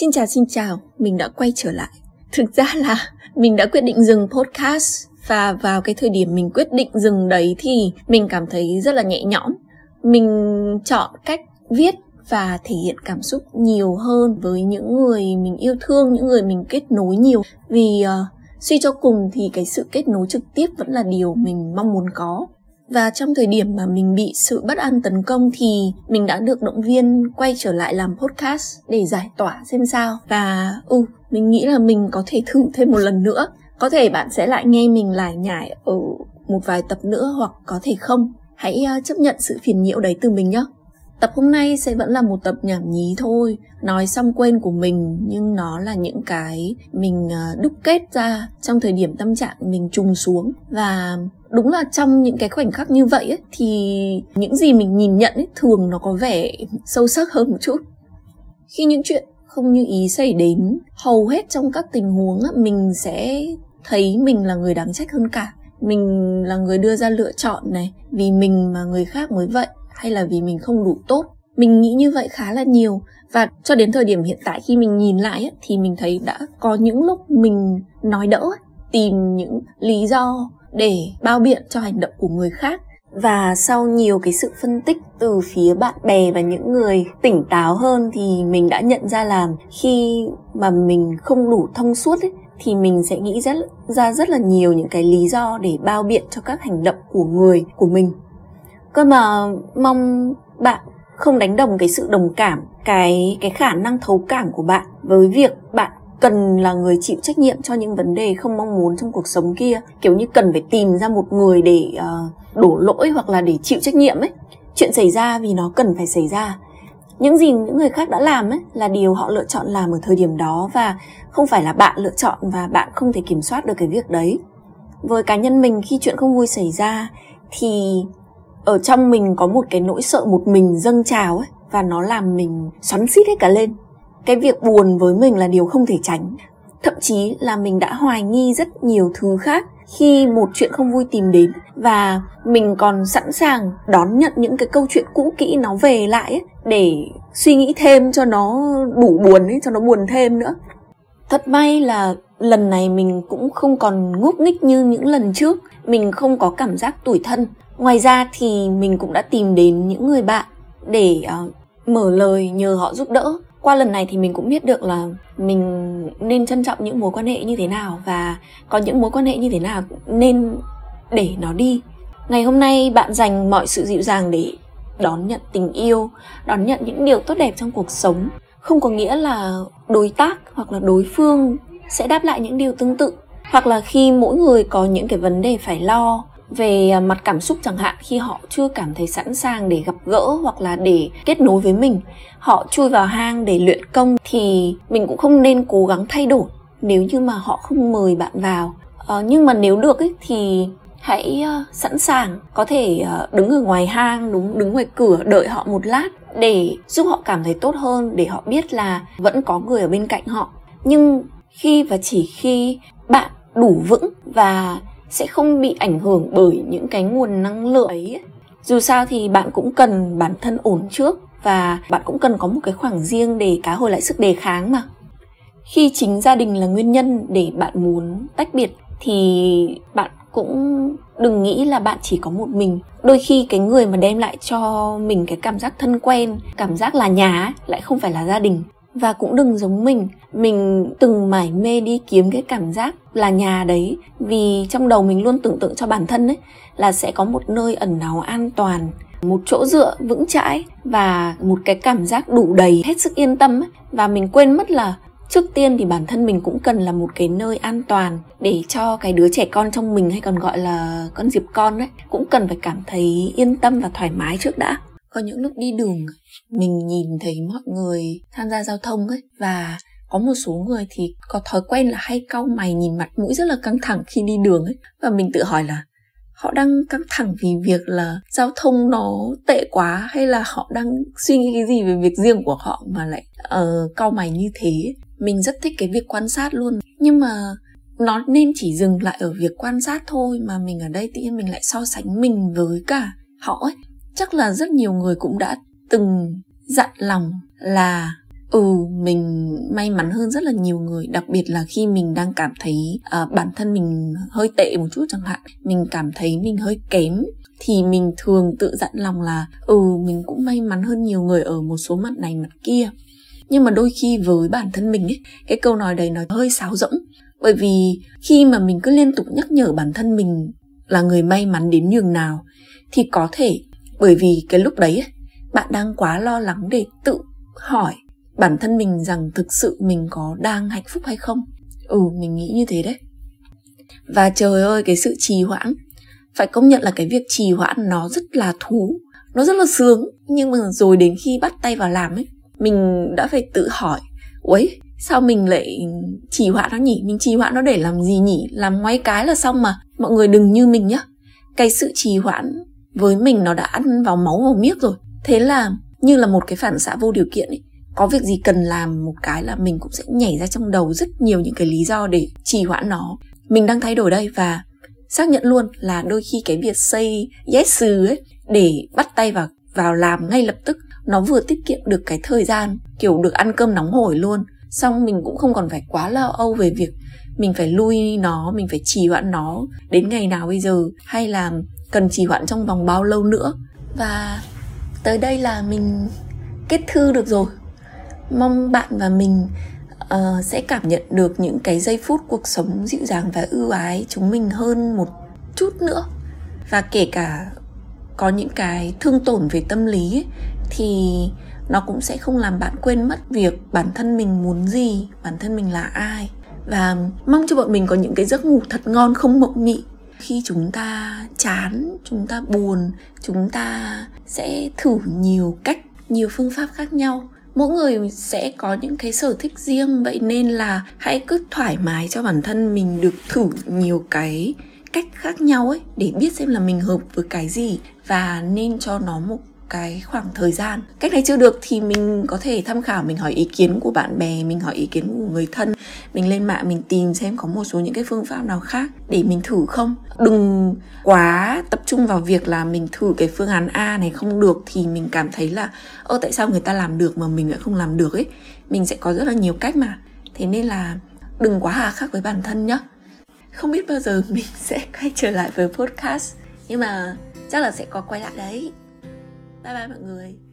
Xin chào xin chào, mình đã quay trở lại. Thực ra là mình đã quyết định dừng podcast và vào cái thời điểm mình quyết định dừng đấy thì mình cảm thấy rất là nhẹ nhõm. Mình chọn cách viết và thể hiện cảm xúc nhiều hơn với những người mình yêu thương, những người mình kết nối nhiều vì uh, suy cho cùng thì cái sự kết nối trực tiếp vẫn là điều mình mong muốn có và trong thời điểm mà mình bị sự bất an tấn công thì mình đã được động viên quay trở lại làm podcast để giải tỏa xem sao. Và ừ mình nghĩ là mình có thể thử thêm một lần nữa. Có thể bạn sẽ lại nghe mình lải nhải ở một vài tập nữa hoặc có thể không. Hãy ờ, chấp nhận sự phiền nhiễu đấy từ mình nhé Tập hôm nay sẽ vẫn là một tập nhảm nhí thôi. Nói xong quên của mình Nhưng nó là những cái mình ờ, đúc kết ra Trong thời điểm tâm trạng mình trùng xuống. Và đúng là trong những cái khoảnh khắc như vậy ấy, Thì những gì mình nhìn nhận ấy, thường nó có vẻ sâu sắc hơn một chút. Khi những chuyện không như ý xảy đến Hầu hết trong các tình huống ấy, mình sẽ thấy mình là người đáng trách hơn cả. Mình là người đưa ra lựa chọn này vì mình mà người khác mới vậy hay là vì mình không đủ tốt? Mình nghĩ như vậy khá là nhiều. Và cho đến thời điểm hiện tại khi mình nhìn lại ấy, thì mình thấy đã có những lúc mình nói đỡ tìm những lý do để bao biện cho hành động của người khác. Và sau nhiều cái sự phân tích từ phía bạn bè và những người tỉnh táo hơn thì mình đã nhận ra là khi mà mình không đủ thông suốt ấy, thì mình sẽ nghĩ rất ra rất là nhiều những cái lý do để bao biện cho các hành động của người của mình cơ mà mong bạn không đánh đồng cái sự đồng cảm cái cái khả năng thấu cảm của bạn với việc bạn cần là người chịu trách nhiệm cho những vấn đề không mong muốn trong cuộc sống kia. Kiểu như cần phải tìm ra một người để uh, đổ lỗi hoặc là để chịu trách nhiệm ấy. Chuyện xảy ra vì nó cần phải xảy ra. Những gì những người khác đã làm ấy là điều họ lựa chọn làm ở thời điểm đó và không phải là bạn lựa chọn và bạn không thể kiểm soát được cái việc đấy. Với cá nhân mình khi chuyện không vui xảy ra thì ở trong mình có một cái nỗi sợ một mình dâng trào ấy và nó làm mình xoắn xít hết cả lên. Cái việc buồn với mình là điều không thể tránh. Thậm chí là mình đã hoài nghi rất nhiều thứ khác khi một chuyện không vui tìm đến và mình còn sẵn sàng đón nhận những cái câu chuyện cũ kỹ nó về lại ấy, để suy nghĩ thêm cho nó đủ buồn ấy cho nó buồn thêm nữa. Thật may là lần này mình cũng không còn ngốc nghích như những lần trước. Mình không có cảm giác tủi thân. Ngoài ra thì mình cũng đã tìm đến những người bạn để uh, mở lời nhờ họ giúp đỡ. Qua lần này thì mình cũng biết được là mình nên trân trọng những mối quan hệ như thế nào và có những mối quan hệ như thế nào nên để nó đi. Ngày hôm nay bạn dành mọi sự dịu dàng để đón nhận tình yêu đón nhận những điều tốt đẹp trong cuộc sống. Không có nghĩa là đối tác hoặc là đối phương sẽ đáp lại những điều tương tự. Hoặc là khi mỗi người có những cái vấn đề phải lo về à, mặt cảm xúc chẳng hạn khi họ chưa cảm thấy sẵn sàng để gặp gỡ hoặc là để kết nối với mình họ chui vào hang để luyện công thì mình cũng không nên cố gắng thay đổi. Nếu như mà họ không mời bạn vào ờ, nhưng mà nếu được ấy, thì hãy uh, sẵn sàng có thể uh, đứng ở ngoài hang đúng đứng ngoài cửa đợi họ một lát để giúp họ cảm thấy tốt hơn để họ biết là vẫn có người ở bên cạnh họ. Nhưng khi và chỉ khi bạn đủ vững và sẽ không bị ảnh hưởng bởi những cái nguồn năng lượng ấy. Dù sao thì bạn cũng cần bản thân ổn trước và bạn cũng cần có một cái khoảng riêng để cá hồi lại sức đề kháng mà. Khi chính gia đình là nguyên nhân để bạn muốn tách biệt thì bạn cũng đừng nghĩ là bạn chỉ có một mình. Đôi khi cái người mà đem lại cho mình cái cảm giác thân quen, cảm giác là nhà lại không phải là gia đình và cũng đừng giống mình. Mình từng mải mê đi kiếm cái cảm giác là nhà đấy. Vì trong đầu mình luôn tưởng tượng cho bản thân ấy, là sẽ có một nơi ẩn náu an toàn, một chỗ dựa vững chãi và một cái cảm giác đủ đầy hết sức yên tâm ấy. và mình quên mất là trước tiên thì bản thân mình cũng cần là một cái nơi an toàn để cho cái đứa trẻ con trong mình hay còn gọi là con diệp con ấy, cũng cần phải cảm thấy yên tâm và thoải mái trước đã có những lúc đi đường mình nhìn thấy mọi người tham gia giao thông ấy và có một số người thì có thói quen là hay cau mày nhìn mặt mũi rất là căng thẳng khi đi đường ấy. Và mình tự hỏi là họ đang căng thẳng vì việc là giao thông nó tệ quá hay là họ đang suy nghĩ cái gì về việc riêng của họ mà lại uh, cau mày như thế. Mình rất thích cái việc quan sát luôn. Nhưng mà nó nên chỉ dừng lại ở việc quan sát thôi mà mình ở đây tự nhiên mình lại so sánh mình với cả họ ấy chắc là rất nhiều người cũng đã từng dặn lòng là ừ mình may mắn hơn rất là nhiều người. Đặc biệt là khi mình đang cảm thấy uh, bản thân mình hơi tệ một chút chẳng hạn mình cảm thấy mình hơi kém thì mình thường tự dặn lòng là ừ mình cũng may mắn hơn nhiều người ở một số mặt này mặt kia. Nhưng mà đôi khi với bản thân mình ấy cái câu nói đấy nó hơi sáo rỗng. Bởi vì khi mà mình cứ liên tục nhắc nhở bản thân mình là người may mắn đến nhường nào thì có thể bởi vì cái lúc đấy bạn đang quá lo lắng để tự hỏi bản thân mình rằng thực sự mình có đang hạnh phúc hay không. Ừ mình nghĩ như thế đấy. Và trời ơi, cái sự trì hoãn. Phải công nhận là cái việc trì hoãn nó rất là thú, nó rất là sướng. Nhưng mà rồi đến khi bắt tay vào làm ấy, mình đã phải tự hỏi uấy sao mình lại trì hoãn nó nhỉ? Mình trì hoãn nó để làm gì nhỉ? Làm ngoái cái là xong mà. Mọi người đừng như mình nhá. Cái sự trì hoãn với mình nó đã ăn vào máu vào miếc rồi. Thế là, như là một cái phản xạ vô điều kiện ấy, có việc gì cần làm một cái là mình cũng sẽ nhảy ra trong đầu rất nhiều những cái lý do để trì hoãn nó. Mình đang thay đổi đây và xác nhận luôn là đôi khi cái việc xây yes ấy, để bắt tay vào vào làm ngay lập tức, nó vừa tiết kiệm được cái thời gian, kiểu, được ăn cơm nóng hổi luôn xong mình cũng không còn phải quá lo âu về việc mình phải lui nó mình phải trì hoãn nó đến ngày nào bây giờ hay là cần trì hoãn trong vòng bao lâu nữa. Và tới đây là mình kết thư được rồi. Mong bạn và mình uh, sẽ cảm nhận được những cái giây phút cuộc sống dịu dàng và ưu ái chúng mình hơn một chút nữa. Và kể cả có những cái thương tổn về tâm lý ấy, thì nó cũng sẽ không làm bạn quên mất việc bản thân mình muốn gì, bản thân mình là ai. Và mong cho bọn mình có những cái giấc ngủ thật ngon, không mộng mị. Khi chúng ta chán, chúng ta buồn, chúng ta sẽ thử nhiều cách, nhiều phương pháp khác nhau. Mỗi người sẽ có những cái sở thích riêng, vậy nên là hãy cứ thoải mái cho bản thân mình được thử nhiều cái cách khác nhau ấy, để biết xem là mình hợp với cái gì và nên cho nó một cái khoảng thời gian. Cách này chưa được thì mình có thể tham khảo, mình hỏi ý kiến của bạn bè, mình hỏi ý kiến của người thân, mình lên mạng, mình tìm xem có một số những cái phương pháp nào khác để mình thử không. Đừng quá tập trung vào việc là mình thử cái phương án a này không được thì mình cảm thấy là, ơ, tại sao người ta làm được mà mình lại không làm được ấy? Mình sẽ có rất là nhiều cách mà. Thế nên là đừng quá hà khắc với bản thân nhá. Không biết bao giờ mình sẽ quay trở lại với podcast, nhưng mà chắc là sẽ có quay lại đấy bye bye mọi người.